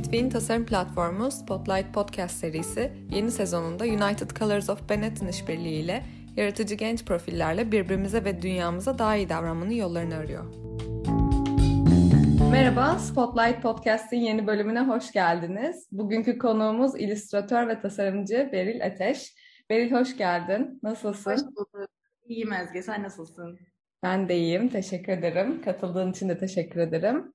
Between tasarım platformu Spotlight Podcast serisi yeni sezonunda United Colors of Benetton işbirliğiyle yaratıcı genç profillerle birbirimize ve dünyamıza daha iyi davranmanın yollarını arıyor. Merhaba, Spotlight Podcast'in yeni bölümüne hoş geldiniz. Bugünkü konuğumuz illüstratör ve tasarımcı Beril Ateş. Beril hoş geldin. Nasılsın? Hoş bulduk. İyiyim Ezgi, sen nasılsın? Ben de iyiyim, teşekkür ederim. Katıldığın için de teşekkür ederim.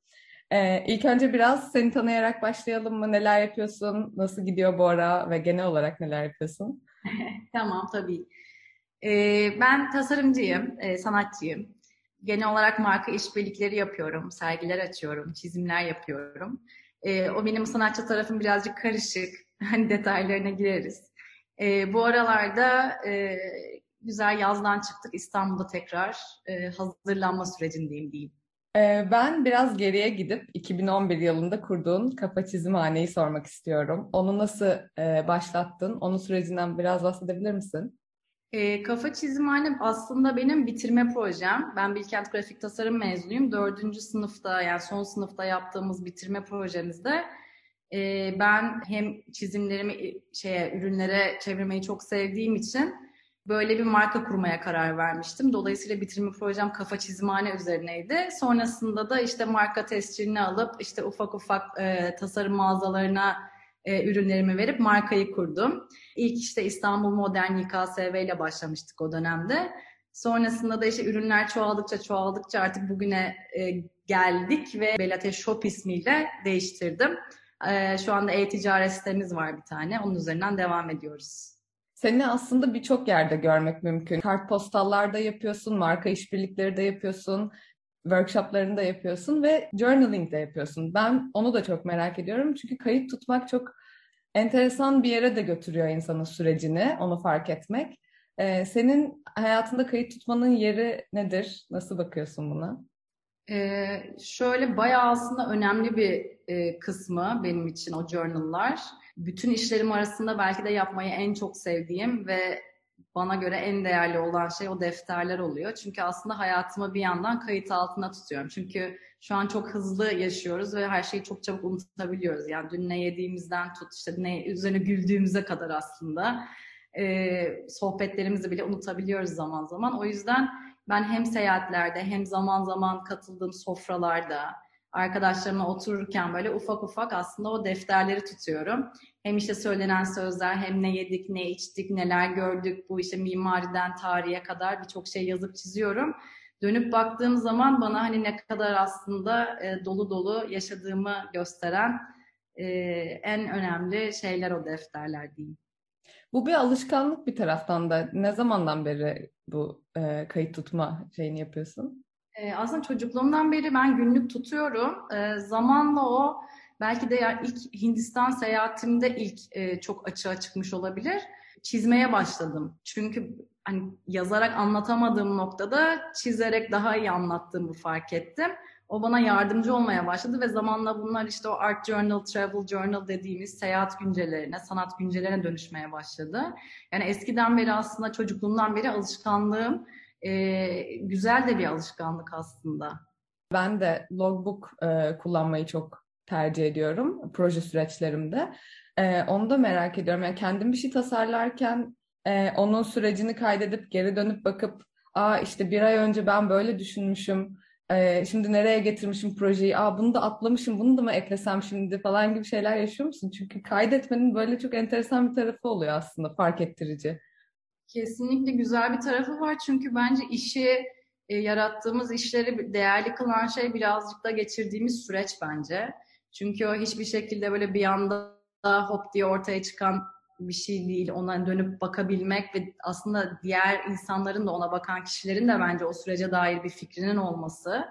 Ee, ilk önce biraz seni tanıyarak başlayalım mı? Neler yapıyorsun? Nasıl gidiyor bu ara ve genel olarak neler yapıyorsun? tamam, tabii. Ee, ben tasarımcıyım, e, sanatçıyım. Genel olarak marka işbirlikleri yapıyorum, sergiler açıyorum, çizimler yapıyorum. Ee, o benim sanatçı tarafım birazcık karışık. Hani detaylarına gireriz. Ee, bu aralarda e, güzel yazdan çıktık. İstanbul'da tekrar e, hazırlanma sürecindeyim diyeyim. Ee, ben biraz geriye gidip 2011 yılında kurduğun Kafa Çizimhane'yi sormak istiyorum. Onu nasıl e, başlattın? Onun sürecinden biraz bahsedebilir misin? E, Kafa Çizimhane aslında benim bitirme projem. Ben Bilkent Grafik Tasarım mezunuyum. Dördüncü sınıfta yani son sınıfta yaptığımız bitirme projemizde e, ben hem çizimlerimi şeye ürünlere çevirmeyi çok sevdiğim için böyle bir marka kurmaya karar vermiştim. Dolayısıyla bitirme projem kafa çizimhane üzerineydi. Sonrasında da işte marka tescilini alıp işte ufak ufak e, tasarım mağazalarına e, ürünlerimi verip markayı kurdum. İlk işte İstanbul Modern YKSV ile başlamıştık o dönemde. Sonrasında da işte ürünler çoğaldıkça çoğaldıkça artık bugüne e, geldik ve Belate Shop ismiyle değiştirdim. E, şu anda e-ticaret sitemiz var bir tane. Onun üzerinden devam ediyoruz. Seni aslında birçok yerde görmek mümkün. Kartpostallarda yapıyorsun, marka işbirlikleri de yapıyorsun, workshoplarını da yapıyorsun ve journaling de yapıyorsun. Ben onu da çok merak ediyorum çünkü kayıt tutmak çok enteresan bir yere de götürüyor insanın sürecini, onu fark etmek. Ee, senin hayatında kayıt tutmanın yeri nedir? Nasıl bakıyorsun buna? Ee, şöyle bayağı aslında önemli bir e, kısmı benim için o journal'lar bütün işlerim arasında belki de yapmayı en çok sevdiğim ve bana göre en değerli olan şey o defterler oluyor. Çünkü aslında hayatımı bir yandan kayıt altına tutuyorum. Çünkü şu an çok hızlı yaşıyoruz ve her şeyi çok çabuk unutabiliyoruz. Yani dün ne yediğimizden tut işte ne üzerine güldüğümüze kadar aslında e, sohbetlerimizi bile unutabiliyoruz zaman zaman. O yüzden ben hem seyahatlerde hem zaman zaman katıldığım sofralarda arkadaşlarımla otururken böyle ufak ufak aslında o defterleri tutuyorum. Hem işte söylenen sözler hem ne yedik, ne içtik, neler gördük bu işte mimariden tarihe kadar birçok şey yazıp çiziyorum. Dönüp baktığım zaman bana hani ne kadar aslında e, dolu dolu yaşadığımı gösteren e, en önemli şeyler o defterler diyeyim. Bu bir alışkanlık bir taraftan da. Ne zamandan beri bu e, kayıt tutma şeyini yapıyorsun? Ee, aslında çocukluğumdan beri ben günlük tutuyorum. Ee, zamanla o belki de ya ilk Hindistan seyahatimde ilk e, çok açığa çıkmış olabilir. Çizmeye başladım. Çünkü hani yazarak anlatamadığım noktada çizerek daha iyi anlattığımı fark ettim. O bana yardımcı olmaya başladı ve zamanla bunlar işte o art journal, travel journal dediğimiz seyahat güncelerine, sanat güncelerine dönüşmeye başladı. Yani eskiden beri aslında çocukluğumdan beri alışkanlığım e, güzel de bir alışkanlık aslında. Ben de logbook e, kullanmayı çok tercih ediyorum proje süreçlerimde. E, onu da merak ediyorum. Yani kendim bir şey tasarlarken e, onun sürecini kaydedip geri dönüp bakıp aa işte bir ay önce ben böyle düşünmüşüm. E, şimdi nereye getirmişim projeyi? Aa bunu da atlamışım. Bunu da mı eklesem şimdi falan gibi şeyler yaşıyor musun? Çünkü kaydetmenin böyle çok enteresan bir tarafı oluyor aslında fark ettirici. Kesinlikle güzel bir tarafı var çünkü bence işi e, yarattığımız işleri değerli kılan şey birazcık da geçirdiğimiz süreç bence. Çünkü o hiçbir şekilde böyle bir anda hop diye ortaya çıkan bir şey değil. Ona dönüp bakabilmek ve aslında diğer insanların da ona bakan kişilerin de bence o sürece dair bir fikrinin olması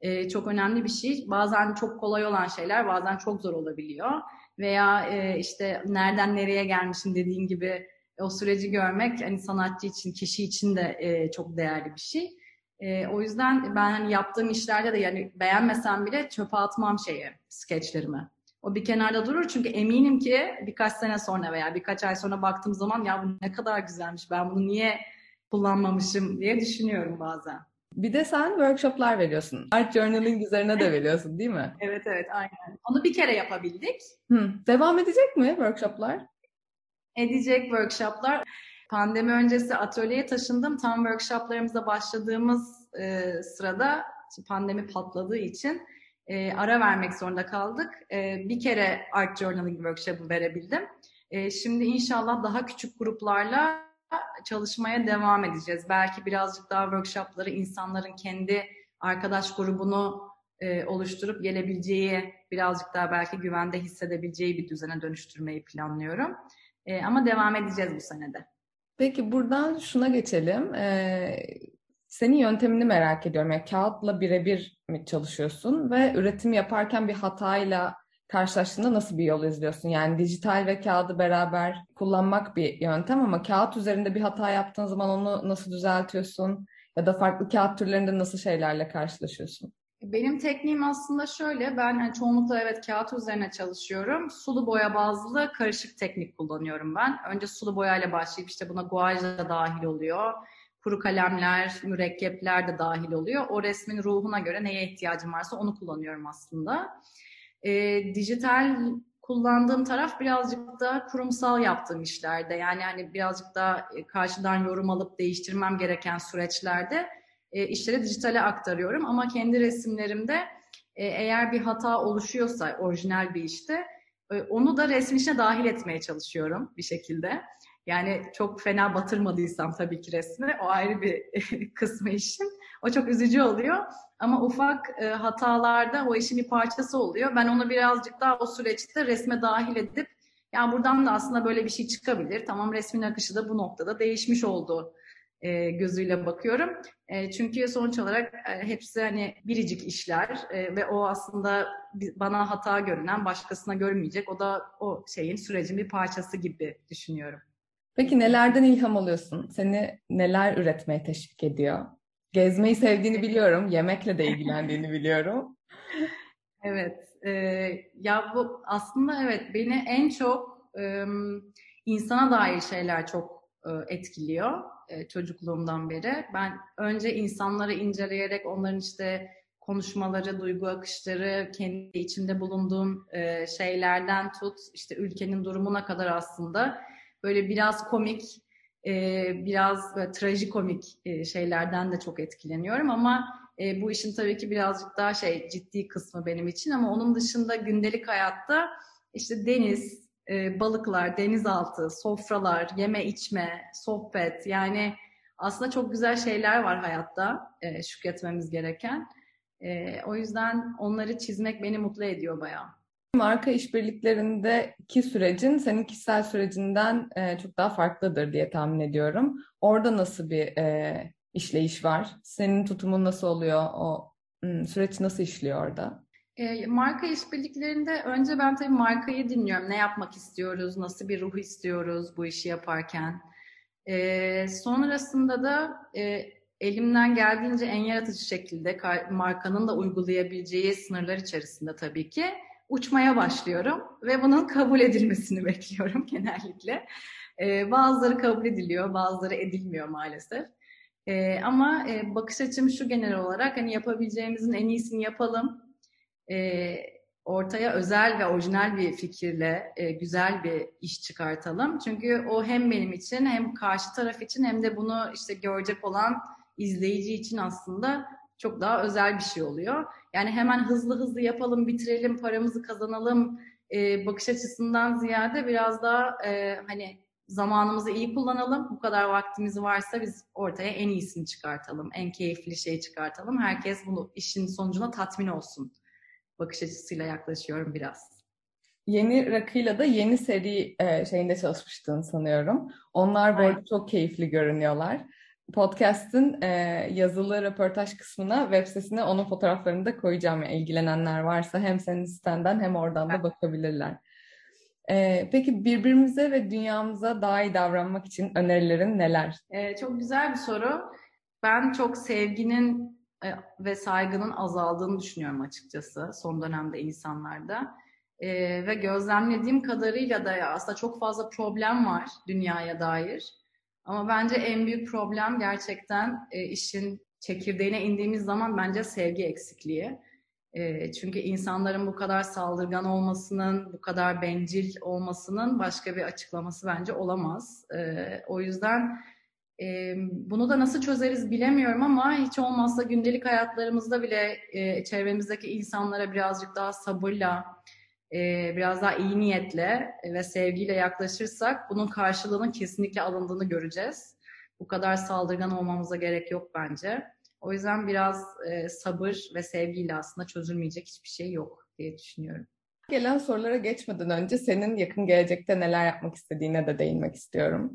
e, çok önemli bir şey. Bazen çok kolay olan şeyler bazen çok zor olabiliyor. Veya e, işte nereden nereye gelmişim dediğin gibi o süreci görmek hani sanatçı için, kişi için de e, çok değerli bir şey. E, o yüzden ben hani yaptığım işlerde de yani beğenmesem bile çöpe atmam şeyi, skeçlerimi. O bir kenarda durur çünkü eminim ki birkaç sene sonra veya birkaç ay sonra baktığım zaman ya bu ne kadar güzelmiş ben bunu niye kullanmamışım diye düşünüyorum bazen. Bir de sen workshoplar veriyorsun. Art journaling üzerine de veriyorsun değil mi? evet evet aynen. Onu bir kere yapabildik. Hı. Devam edecek mi workshoplar? Edecek workshoplar. Pandemi öncesi atölyeye taşındım. Tam workshoplarımıza başladığımız e, sırada pandemi patladığı için e, ara vermek zorunda kaldık. E, bir kere art journaling workshop'ı verebildim. E, şimdi inşallah daha küçük gruplarla çalışmaya devam edeceğiz. Belki birazcık daha workshopları insanların kendi arkadaş grubunu e, oluşturup gelebileceği, birazcık daha belki güvende hissedebileceği bir düzene dönüştürmeyi planlıyorum. E, ama devam edeceğiz bu senede. Peki buradan şuna geçelim. Ee, senin yöntemini merak ediyorum. Yani kağıtla birebir mi çalışıyorsun ve üretim yaparken bir hatayla karşılaştığında nasıl bir yol izliyorsun? Yani dijital ve kağıdı beraber kullanmak bir yöntem ama kağıt üzerinde bir hata yaptığın zaman onu nasıl düzeltiyorsun? Ya da farklı kağıt türlerinde nasıl şeylerle karşılaşıyorsun? Benim tekniğim aslında şöyle, ben yani çoğunlukla evet kağıt üzerine çalışıyorum. Sulu boya bazlı karışık teknik kullanıyorum ben. Önce sulu boyayla başlayıp işte buna guaj da dahil oluyor. Kuru kalemler, mürekkepler de dahil oluyor. O resmin ruhuna göre neye ihtiyacım varsa onu kullanıyorum aslında. E, dijital kullandığım taraf birazcık da kurumsal yaptığım işlerde. Yani hani birazcık daha karşıdan yorum alıp değiştirmem gereken süreçlerde e, işleri dijitale aktarıyorum. Ama kendi resimlerimde e, eğer bir hata oluşuyorsa orijinal bir işte e, onu da resmin içine dahil etmeye çalışıyorum bir şekilde. Yani çok fena batırmadıysam tabii ki resmi o ayrı bir kısmı işin. O çok üzücü oluyor. Ama ufak e, hatalarda o işin bir parçası oluyor. Ben onu birazcık daha o süreçte resme dahil edip yani buradan da aslında böyle bir şey çıkabilir. Tamam resmin akışı da bu noktada değişmiş oldu e, gözüyle bakıyorum. E, çünkü sonuç olarak e, hepsi hani biricik işler e, ve o aslında bana hata görünen başkasına görmeyecek. O da o şeyin sürecin bir parçası gibi düşünüyorum. Peki nelerden ilham alıyorsun? Seni neler üretmeye teşvik ediyor? Gezmeyi sevdiğini biliyorum, yemekle de ilgilendiğini biliyorum. Evet, e, ya bu aslında evet beni en çok e, insana dair şeyler çok e, etkiliyor e, çocukluğumdan beri. Ben önce insanları inceleyerek onların işte konuşmaları, duygu akışları, kendi içinde bulunduğum e, şeylerden tut, işte ülkenin durumuna kadar aslında böyle biraz komik, e, biraz böyle trajikomik şeylerden de çok etkileniyorum ama e, bu işin tabii ki birazcık daha şey ciddi kısmı benim için ama onun dışında gündelik hayatta işte deniz, e, balıklar, denizaltı, sofralar, yeme içme, sohbet yani aslında çok güzel şeyler var hayatta e, şükretmemiz gereken. E, o yüzden onları çizmek beni mutlu ediyor bayağı. Marka işbirliklerindeki sürecin senin kişisel sürecinden e, çok daha farklıdır diye tahmin ediyorum. Orada nasıl bir e, işleyiş var? Senin tutumun nasıl oluyor? O hmm, süreç nasıl işliyor orada? E, marka işbirliklerinde önce ben tabii markayı dinliyorum. Ne yapmak istiyoruz, nasıl bir ruh istiyoruz bu işi yaparken. E, sonrasında da e, elimden geldiğince en yaratıcı şekilde markanın da uygulayabileceği sınırlar içerisinde tabii ki uçmaya başlıyorum ve bunun kabul edilmesini bekliyorum genellikle. E, bazıları kabul ediliyor, bazıları edilmiyor maalesef. E, ama e, bakış açım şu genel olarak hani yapabileceğimizin en iyisini yapalım e, ortaya özel ve orijinal bir fikirle e, güzel bir iş çıkartalım. Çünkü o hem benim için hem karşı taraf için hem de bunu işte görecek olan izleyici için aslında çok daha özel bir şey oluyor. Yani hemen hızlı hızlı yapalım, bitirelim, paramızı kazanalım e, bakış açısından ziyade biraz daha e, hani zamanımızı iyi kullanalım. Bu kadar vaktimiz varsa biz ortaya en iyisini çıkartalım, en keyifli şeyi çıkartalım. Herkes bunu işin sonucuna tatmin olsun bakış açısıyla yaklaşıyorum biraz. Yeni Rakı'yla da yeni seri e, şeyinde çalışmıştın sanıyorum. Onlar arada çok keyifli görünüyorlar. Podcast'ın e, yazılı röportaj kısmına web sitesine onun fotoğraflarını da koyacağım. Yani ilgilenenler varsa hem senin sitenden hem oradan da bakabilirler. E, peki birbirimize ve dünyamıza daha iyi davranmak için önerilerin neler? E, çok güzel bir soru. Ben çok sevginin ve saygının azaldığını düşünüyorum açıkçası son dönemde insanlarda. Ee, ve gözlemlediğim kadarıyla da ya aslında çok fazla problem var dünyaya dair. Ama bence en büyük problem gerçekten e, işin çekirdeğine indiğimiz zaman bence sevgi eksikliği. çünkü insanların bu kadar saldırgan olmasının, bu kadar bencil olmasının başka bir açıklaması bence olamaz. o yüzden bunu da nasıl çözeriz bilemiyorum ama hiç olmazsa gündelik hayatlarımızda bile çevremizdeki insanlara birazcık daha sabırla, biraz daha iyi niyetle ve sevgiyle yaklaşırsak bunun karşılığının kesinlikle alındığını göreceğiz. Bu kadar saldırgan olmamıza gerek yok bence. O yüzden biraz sabır ve sevgiyle aslında çözülmeyecek hiçbir şey yok diye düşünüyorum. Gelen sorulara geçmeden önce senin yakın gelecekte neler yapmak istediğine de değinmek istiyorum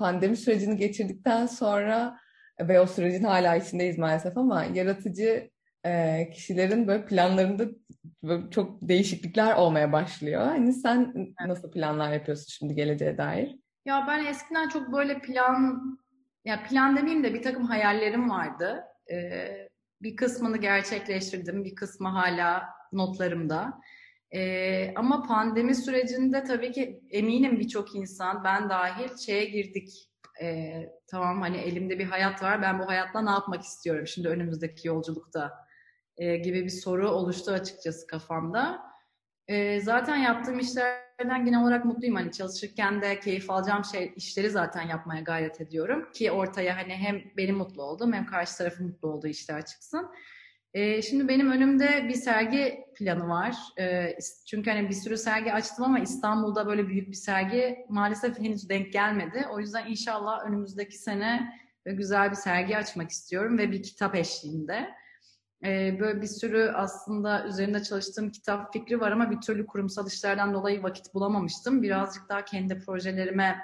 pandemi sürecini geçirdikten sonra ve o sürecin hala içindeyiz maalesef ama yaratıcı e, kişilerin böyle planlarında böyle çok değişiklikler olmaya başlıyor. Hani sen nasıl planlar yapıyorsun şimdi geleceğe dair? Ya ben eskiden çok böyle plan, ya plan demeyeyim de bir takım hayallerim vardı. Ee, bir kısmını gerçekleştirdim, bir kısmı hala notlarımda. Ee, ama pandemi sürecinde tabii ki eminim birçok insan, ben dahil şeye girdik. Ee, tamam hani elimde bir hayat var, ben bu hayatla ne yapmak istiyorum şimdi önümüzdeki yolculukta ee, gibi bir soru oluştu açıkçası kafamda. Ee, zaten yaptığım işlerden genel olarak mutluyum. Hani çalışırken de keyif alacağım şey işleri zaten yapmaya gayret ediyorum. Ki ortaya hani hem benim mutlu olduğum hem karşı tarafın mutlu olduğu işler çıksın. Şimdi benim önümde bir sergi planı var. Çünkü hani bir sürü sergi açtım ama İstanbul'da böyle büyük bir sergi maalesef henüz denk gelmedi. O yüzden inşallah önümüzdeki sene güzel bir sergi açmak istiyorum ve bir kitap eşliğinde. Böyle bir sürü aslında üzerinde çalıştığım kitap fikri var ama bir türlü kurumsal işlerden dolayı vakit bulamamıştım. Birazcık daha kendi projelerime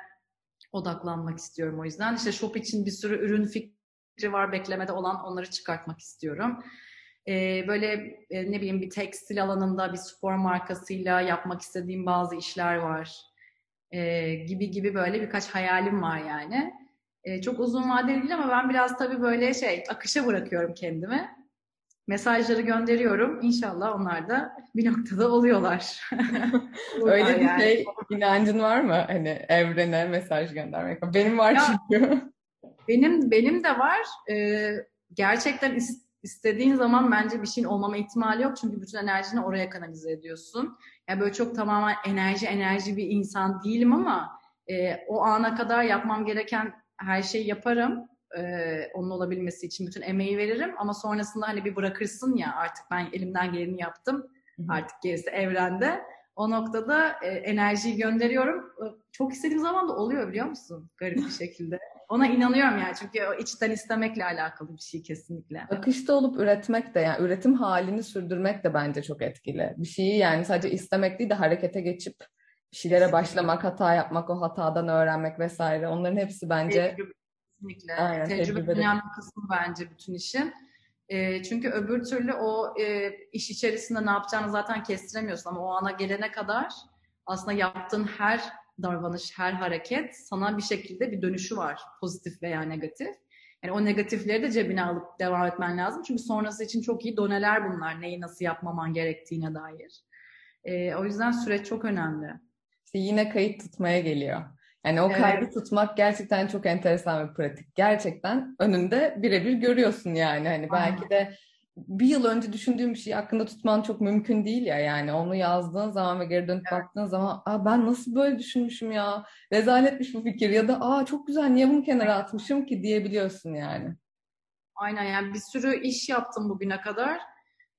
odaklanmak istiyorum o yüzden. İşte shop için bir sürü ürün fikri var beklemede olan onları çıkartmak istiyorum e, böyle e, ne bileyim bir tekstil alanında bir spor markasıyla yapmak istediğim bazı işler var e, gibi gibi böyle birkaç hayalim var yani. E, çok uzun vadeli değil ama ben biraz tabii böyle şey akışa bırakıyorum kendimi. Mesajları gönderiyorum. İnşallah onlar da bir noktada oluyorlar. Öyle bir yani. şey inancın var mı? Hani evrene mesaj göndermek. Benim var ya, çünkü. Benim benim de var. Ee, gerçekten ist istediğin zaman bence bir şeyin olmama ihtimali yok. Çünkü bütün enerjini oraya kanalize ediyorsun. Yani böyle çok tamamen enerji enerji bir insan değilim ama e, o ana kadar yapmam gereken her şeyi yaparım. E, onun olabilmesi için bütün emeği veririm. Ama sonrasında hani bir bırakırsın ya artık ben elimden geleni yaptım. Artık gerisi evrende. O noktada e, enerjiyi gönderiyorum. E, çok istediğim zaman da oluyor biliyor musun? Garip bir şekilde. Ona inanıyorum yani çünkü o içten istemekle alakalı bir şey kesinlikle. Akışta olup üretmek de yani üretim halini sürdürmek de bence çok etkili. Bir şeyi yani sadece istemek değil de harekete geçip bir şeylere başlamak, hata yapmak, o hatadan öğrenmek vesaire. Onların hepsi bence tecrübe, kesinlikle. Aynen, tecrübe önemli kısmı bence bütün işin. E, çünkü öbür türlü o e, iş içerisinde ne yapacağını zaten kestiremiyorsun ama o ana gelene kadar aslında yaptığın her davranış, her hareket sana bir şekilde bir dönüşü var. Pozitif veya negatif. Yani o negatifleri de cebine alıp devam etmen lazım. Çünkü sonrası için çok iyi doneler bunlar. Neyi nasıl yapmaman gerektiğine dair. E, o yüzden süreç çok önemli. İşte yine kayıt tutmaya geliyor. Yani o kaydı evet. tutmak gerçekten çok enteresan bir pratik. Gerçekten önünde birebir görüyorsun yani. Hani belki de bir yıl önce düşündüğüm bir şeyi hakkında tutman çok mümkün değil ya yani onu yazdığın zaman ve geri dönüp evet. baktığın zaman Aa, ben nasıl böyle düşünmüşüm ya rezaletmiş bu fikir ya da aa çok güzel niye bunu kenara atmışım ki diyebiliyorsun yani. Aynen yani bir sürü iş yaptım bugüne kadar.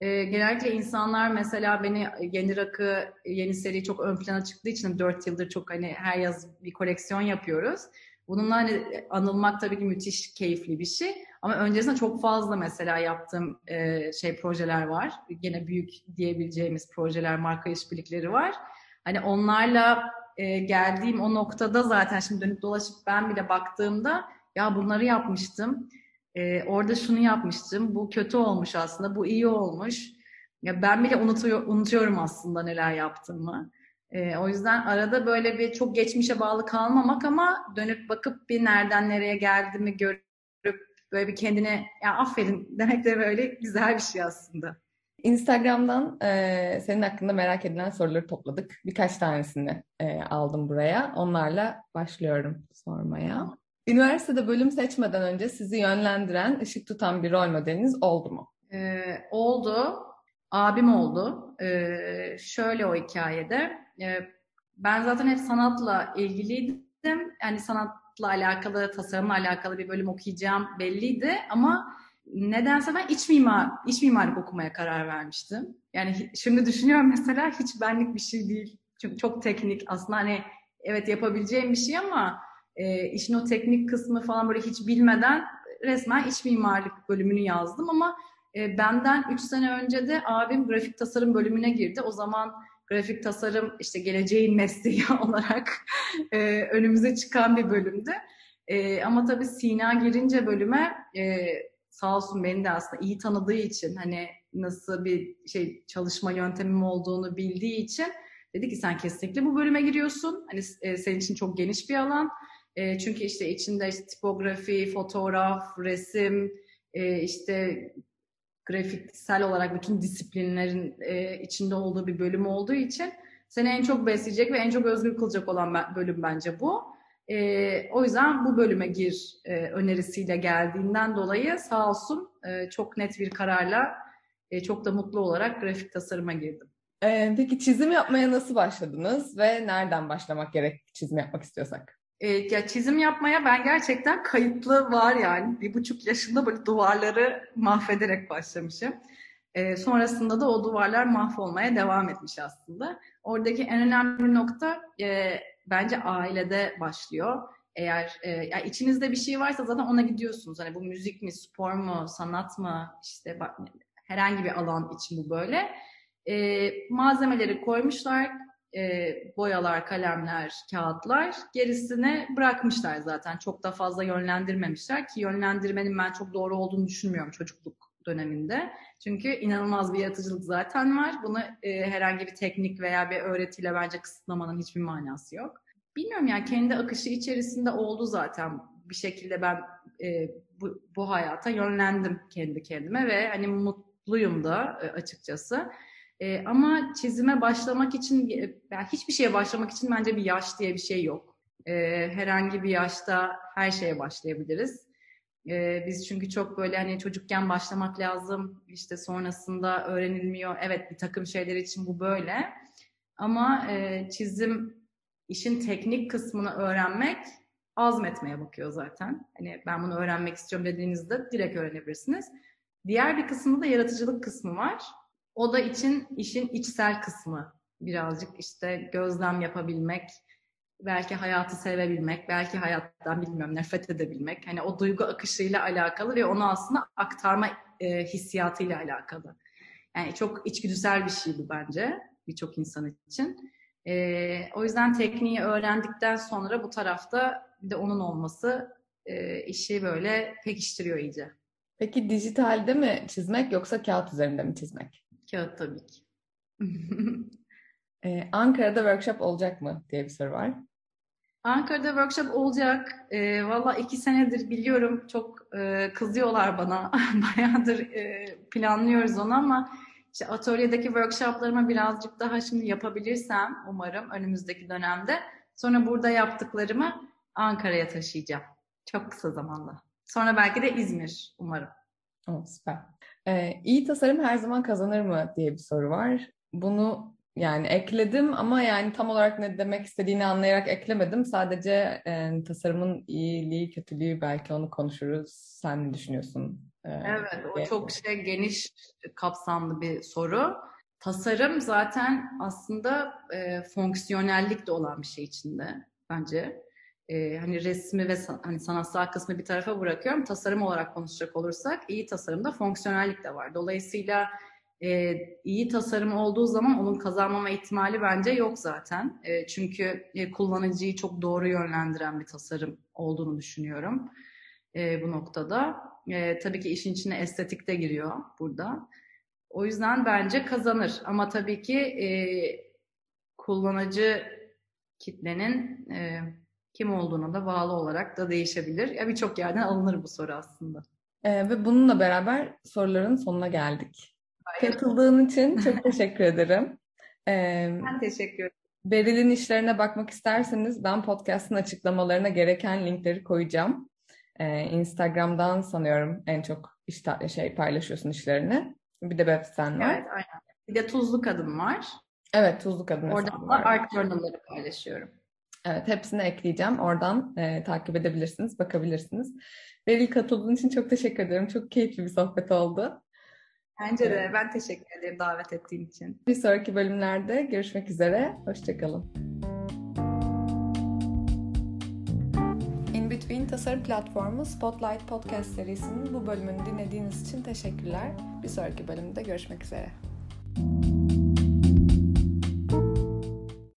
Ee, genellikle insanlar mesela beni Yeni Rakı yeni seri çok ön plana çıktığı için 4 yıldır çok hani her yaz bir koleksiyon yapıyoruz. Bununla hani anılmak tabii ki müthiş keyifli bir şey. Ama öncesinde çok fazla mesela yaptığım e, şey projeler var. Gene büyük diyebileceğimiz projeler, marka işbirlikleri var. Hani onlarla e, geldiğim o noktada zaten şimdi dönüp dolaşıp ben bile baktığımda ya bunları yapmıştım. E, orada şunu yapmıştım. Bu kötü olmuş aslında. Bu iyi olmuş. Ya ben bile unutuyor, unutuyorum aslında neler yaptığımı. E, o yüzden arada böyle bir çok geçmişe bağlı kalmamak ama dönüp bakıp bir nereden nereye geldiğimi görüp böyle bir kendine ya aferin demek de böyle güzel bir şey aslında. Instagram'dan e, senin hakkında merak edilen soruları topladık. Birkaç tanesini e, aldım buraya. Onlarla başlıyorum sormaya. Üniversitede bölüm seçmeden önce sizi yönlendiren, ışık tutan bir rol modeliniz oldu mu? Ee, oldu. Abim oldu. Ee, şöyle o hikayede. E, ben zaten hep sanatla ilgiliydim. Yani sanatla alakalı, tasarımla alakalı bir bölüm okuyacağım belliydi ama nedense ben iç mimar, iç mimarlık okumaya karar vermiştim. Yani şimdi düşünüyorum mesela hiç benlik bir şey değil. Çünkü çok teknik aslında hani evet yapabileceğim bir şey ama e, işin o teknik kısmı falan böyle hiç bilmeden resmen iç mimarlık bölümünü yazdım ama e, benden 3 sene önce de abim grafik tasarım bölümüne girdi. O zaman grafik tasarım işte geleceğin mesleği olarak e, önümüze çıkan bir bölümdü. E, ama tabii Sina girince bölüme e, sağ olsun beni de aslında iyi tanıdığı için hani nasıl bir şey çalışma yöntemim olduğunu bildiği için dedi ki sen kesinlikle bu bölüme giriyorsun. Hani e, senin için çok geniş bir alan. E, çünkü işte içinde işte tipografi, fotoğraf, resim, e, işte grafiksel olarak bütün disiplinlerin e, içinde olduğu bir bölüm olduğu için seni en çok besleyecek ve en çok özgür kılacak olan bölüm bence bu. E, o yüzden bu bölüme gir e, önerisiyle geldiğinden dolayı sağ olsun e, çok net bir kararla e, çok da mutlu olarak grafik tasarıma girdim. Ee, peki çizim yapmaya nasıl başladınız ve nereden başlamak gerek çizim yapmak istiyorsak? E, ya çizim yapmaya ben gerçekten kayıtlı var yani. Bir buçuk yaşında böyle duvarları mahvederek başlamışım. E, sonrasında da o duvarlar mahvolmaya devam etmiş aslında. Oradaki en önemli nokta e, bence ailede başlıyor. Eğer e, ya içinizde bir şey varsa zaten ona gidiyorsunuz. Hani bu müzik mi, spor mu, sanat mı, işte bak, herhangi bir alan için bu böyle. E, malzemeleri koymuşlar, e, boyalar, kalemler, kağıtlar. Gerisini bırakmışlar zaten. Çok da fazla yönlendirmemişler ki yönlendirmenin ben çok doğru olduğunu düşünmüyorum çocukluk döneminde. Çünkü inanılmaz bir yaratıcılık zaten var. Bunu e, herhangi bir teknik veya bir öğretiyle bence kısıtlamanın hiçbir manası yok. Bilmiyorum yani kendi akışı içerisinde oldu zaten. Bir şekilde ben e, bu, bu hayata yönlendim kendi kendime ve hani mutluyum da e, açıkçası. E, ama çizime başlamak için, yani hiçbir şeye başlamak için bence bir yaş diye bir şey yok. E, herhangi bir yaşta her şeye başlayabiliriz. E, biz çünkü çok böyle hani çocukken başlamak lazım, işte sonrasında öğrenilmiyor. Evet bir takım şeyler için bu böyle. Ama e, çizim işin teknik kısmını öğrenmek azmetmeye bakıyor zaten. Hani ben bunu öğrenmek istiyorum dediğinizde direkt öğrenebilirsiniz. Diğer bir kısmında da yaratıcılık kısmı var. O da için işin içsel kısmı. Birazcık işte gözlem yapabilmek, belki hayatı sevebilmek, belki hayattan bilmiyorum nefret edebilmek. Hani o duygu akışıyla alakalı ve onu aslında aktarma e, hissiyatıyla alakalı. Yani çok içgüdüsel bir şey bu bence birçok insan için. E, o yüzden tekniği öğrendikten sonra bu tarafta bir de onun olması e, işi böyle pekiştiriyor iyice. Peki dijitalde mi çizmek yoksa kağıt üzerinde mi çizmek? Kağıt tabii ki. ee, Ankara'da workshop olacak mı diye bir soru var. Ankara'da workshop olacak. E, Valla iki senedir biliyorum çok e, kızıyorlar bana. Bayağıdır e, planlıyoruz onu ama işte atölyedeki workshoplarımı birazcık daha şimdi yapabilirsem umarım önümüzdeki dönemde. Sonra burada yaptıklarımı Ankara'ya taşıyacağım. Çok kısa zamanda. Sonra belki de İzmir umarım. Oh, süper. Ee, iyi tasarım her zaman kazanır mı diye bir soru var. Bunu yani ekledim ama yani tam olarak ne demek istediğini anlayarak eklemedim. Sadece e, tasarımın iyiliği, kötülüğü belki onu konuşuruz. Sen ne düşünüyorsun? Ee, evet, o çok şey geniş kapsamlı bir soru. Tasarım zaten aslında e, fonksiyonellik de olan bir şey içinde bence e, hani resmi ve hani sanatsal kısmı bir tarafa bırakıyorum. Tasarım olarak konuşacak olursak iyi tasarımda fonksiyonellik de var. Dolayısıyla e, iyi tasarım olduğu zaman onun kazanmama ihtimali bence yok zaten. E, çünkü e, kullanıcıyı çok doğru yönlendiren bir tasarım olduğunu düşünüyorum e, bu noktada. E, tabii ki işin içine estetik de giriyor burada. O yüzden bence kazanır. Ama tabii ki e, kullanıcı kitlenin e, kim olduğuna da bağlı olarak da değişebilir. Ya birçok yerden alınır bu soru aslında. Ee, ve bununla beraber soruların sonuna geldik. Hayır. Katıldığın için çok teşekkür ederim. Ee, ben teşekkür ederim. Beril'in işlerine bakmak isterseniz ben podcast'ın açıklamalarına gereken linkleri koyacağım. Ee, Instagram'dan sanıyorum en çok işte şey paylaşıyorsun işlerini. Bir de web siten var. Evet, aynen. Bir de Tuzlu Kadın var. Evet, Tuzlu Kadın Oradan da art journal'ları paylaşıyorum. Evet, hepsini ekleyeceğim. Oradan e, takip edebilirsiniz, bakabilirsiniz. Beril katıldığın için çok teşekkür ederim. Çok keyifli bir sohbet oldu. Bence de. Ben teşekkür ederim davet ettiğin için. Bir sonraki bölümlerde görüşmek üzere. Hoşçakalın. In Between Tasarım Platformu Spotlight Podcast serisinin bu bölümünü dinlediğiniz için teşekkürler. Bir sonraki bölümde görüşmek üzere.